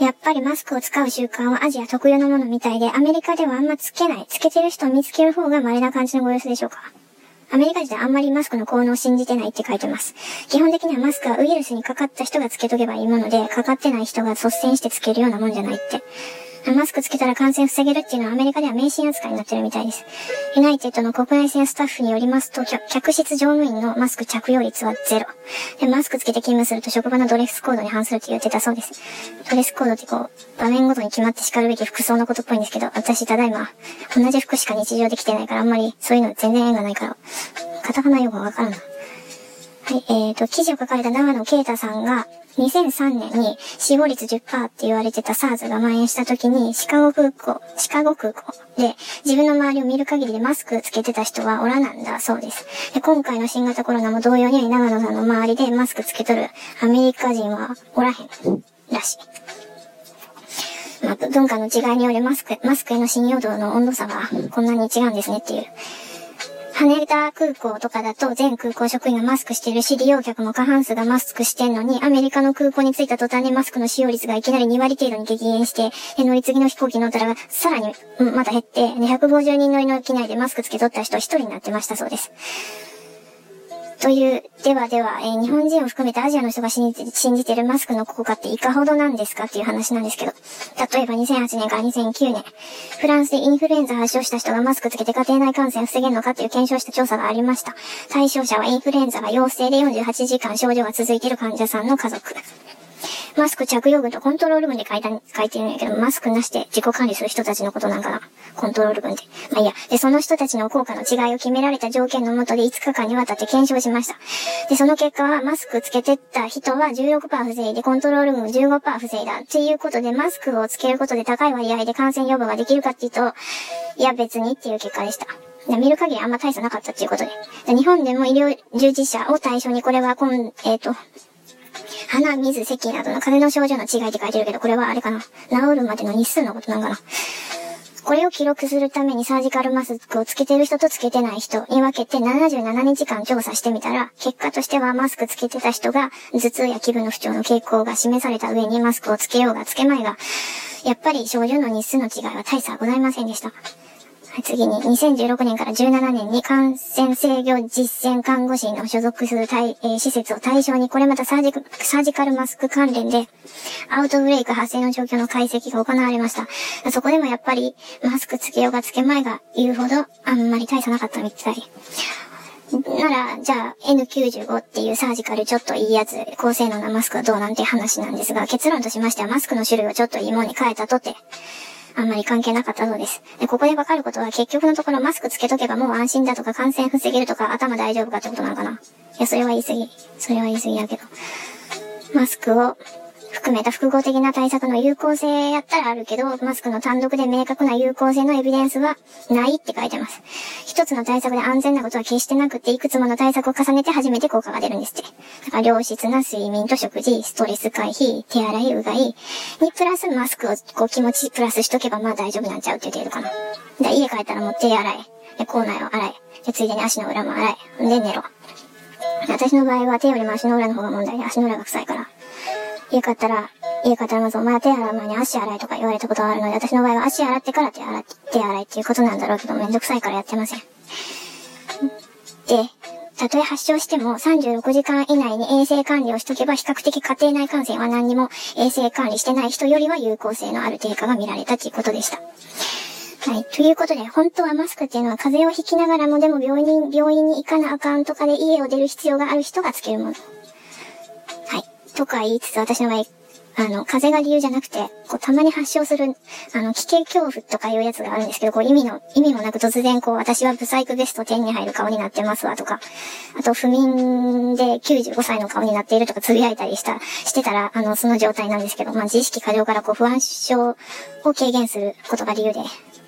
やっぱりマスクを使う習慣はアジア特有のものみたいで、アメリカではあんまつけない、つけてる人を見つける方が稀な感じのご様子でしょうか。アメリカ人はあんまりマスクの効能を信じてないって書いてます。基本的にはマスクはウイルスにかかった人がつけとけばいいもので、かかってない人が率先してつけるようなもんじゃないって。マスクつけたら感染防げるっていうのはアメリカでは迷信扱いになってるみたいです。ユナイテッドの国内線スタッフによりますと、客室乗務員のマスク着用率はゼロ。で、マスクつけて勤務すると職場のドレスコードに反するって言ってたそうです。ドレスコードってこう、場面ごとに決まって叱るべき服装のことっぽいんですけど、私ただいま、同じ服しか日常で着てないからあんまりそういうの全然縁がないから、カタカナ用語わからんな。はい、えーと、記事を書かれた長野啓太さんが、2003年に死亡率10%って言われてた SARS が蔓延した時にシカゴ空港、シカゴ空港で自分の周りを見る限りでマスクつけてた人はおらなんだそうです。で、今回の新型コロナも同様に長野さんの周りでマスクつけとるアメリカ人はおらへんらしい。まあ、文化の違いによりマスク、マスクへの信用度の温度差はこんなに違うんですねっていう。羽田空港とかだと全空港職員がマスクしてるし、利用客も過半数がマスクしてんのに、アメリカの空港に着いた途端にマスクの使用率がいきなり2割程度に激減して、乗り継ぎの飛行機乗ったら、さらに、うんまた減って、250人乗りの機内でマスクつけとった人1人になってましたそうです。という、ではでは、えー、日本人を含めてアジアの人が信じて信じてるマスクの効果っていかほどなんですかっていう話なんですけど、例えば2008年から2009年、フランスでインフルエンザ発症した人がマスクつけて家庭内感染を防げるのかっていう検証した調査がありました。対象者はインフルエンザが陽性で48時間症状が続いている患者さんの家族。マスク着用群とコントロール群で書いた、書いてるんやけど、マスクなしで自己管理する人たちのことなんかな。コントロール群って。まあいいや。で、その人たちの効果の違いを決められた条件のもとで5日間にわたって検証しました。で、その結果は、マスクつけてった人は16%防いで、コントロール群15%防いだ。っていうことで、マスクをつけることで高い割合で感染予防ができるかっていうと、いや別にっていう結果でした。見る限りあんま大差なかったっていうことで。で日本でも医療従事者を対象にこれは今、えっ、ー、と、鼻、水、咳などの風の症状の違いって書いてるけど、これはあれかな？治るまでの日数のことなんかな？これを記録するためにサージカルマスクをつけてる人とつけてない人に分けて77日間調査してみたら、結果としてはマスクつけてた人が頭痛や気分の不調の傾向が示された上にマスクをつけようがつけまいが、やっぱり症状の日数の違いは大差はございませんでした。次に、2016年から17年に感染制御実践看護師の所属する対、えー、施設を対象に、これまたサージサージカルマスク関連で、アウトブレイク発生の状況の解析が行われました。そこでもやっぱり、マスクつけようがつけまいが言うほど、あんまり大差なかったみたい。なら、じゃあ N95 っていうサージカルちょっといいやつ、高性能なマスクはどうなんて話なんですが、結論としましてはマスクの種類をちょっといいものに変えたとて、あんまり関係なかったそうです。で、ここでわかることは結局のところマスクつけとけばもう安心だとか感染防げるとか頭大丈夫かってことなのかな。いや、それは言い過ぎ。それは言い過ぎやけど。マスクを含めた複合的な対策の有効性やったらあるけど、マスクの単独で明確な有効性のエビデンスはないって書いてます。一つの対策で安全なことは決してなくて、いくつもの対策を重ねて初めて効果が出るんですって。だから良質な睡眠と食事、ストレス回避、手洗い、うがいにプラスマスクをこう気持ちプラスしとけばまあ大丈夫なんちゃうって言ってるかな。で、家帰ったらもう手洗い、で、口内を洗い、で、ついでに足の裏も洗い、で、寝ろ。私の場合は手よりも足の裏の方が問題で、足の裏が臭いから。家帰ったら、家帰ったらまずお前は手洗う前に足洗いとか言われたことがあるので、私の場合は足洗ってから手洗い、手洗いっていうことなんだろうけど、めんどくさいからやってません。で、たとえ発症しても36時間以内に衛生管理をしとけば比較的家庭内感染は何にも衛生管理してない人よりは有効性のある低下が見られたということでした。はい。ということで、本当はマスクっていうのは風邪をひきながらもでも病院、病院に行かなあかんとかで家を出る必要がある人がつけるもの。とか言いつつ、私の場合、あの、風邪が理由じゃなくて、こう、たまに発症する、あの、危険恐怖とかいうやつがあるんですけど、こう、意味の、意味もなく突然、こう、私はブサイクベスト10に入る顔になってますわとか、あと、不眠で95歳の顔になっているとか、つぶやいたりした、してたら、あの、その状態なんですけど、まあ、自意識過剰からこう、不安症を軽減することが理由で、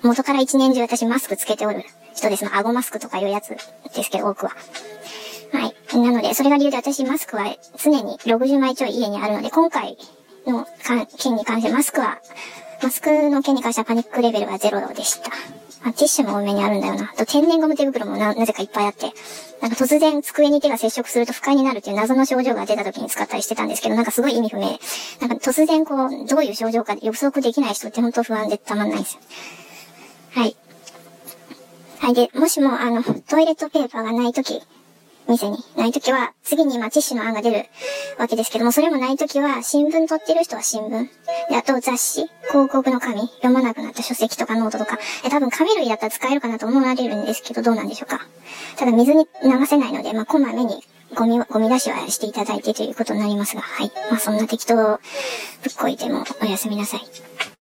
元から一年中私マスクつけておる人です。まあ、顎マスクとかいうやつですけど、多くは。なので、それが理由で私マスクは常に60枚ちょい家にあるので、今回の件に関してマスクは、マスクの件に関してはパニックレベルがゼロでした。あ、ティッシュも多めにあるんだよな。あと天然ゴム手袋もな、なぜかいっぱいあって。なんか突然机に手が接触すると不快になるっていう謎の症状が出た時に使ったりしてたんですけど、なんかすごい意味不明。なんか突然こう、どういう症状か予測できない人って本当不安でたまんないんですよ。はい。はい。で、もしも、あの、トイレットペーパーがない時店にないときは、次にまあティッシュの案が出るわけですけども、それもないときは、新聞取ってる人は新聞。で、あと雑誌、広告の紙、読まなくなった書籍とかノートとか、え多分紙類だったら使えるかなと思われるんですけど、どうなんでしょうか。ただ水に流せないので、まあこまめにゴミ、ゴミ出しはしていただいてということになりますが、はい。まあそんな適当ぶっこいてもおやすみなさい。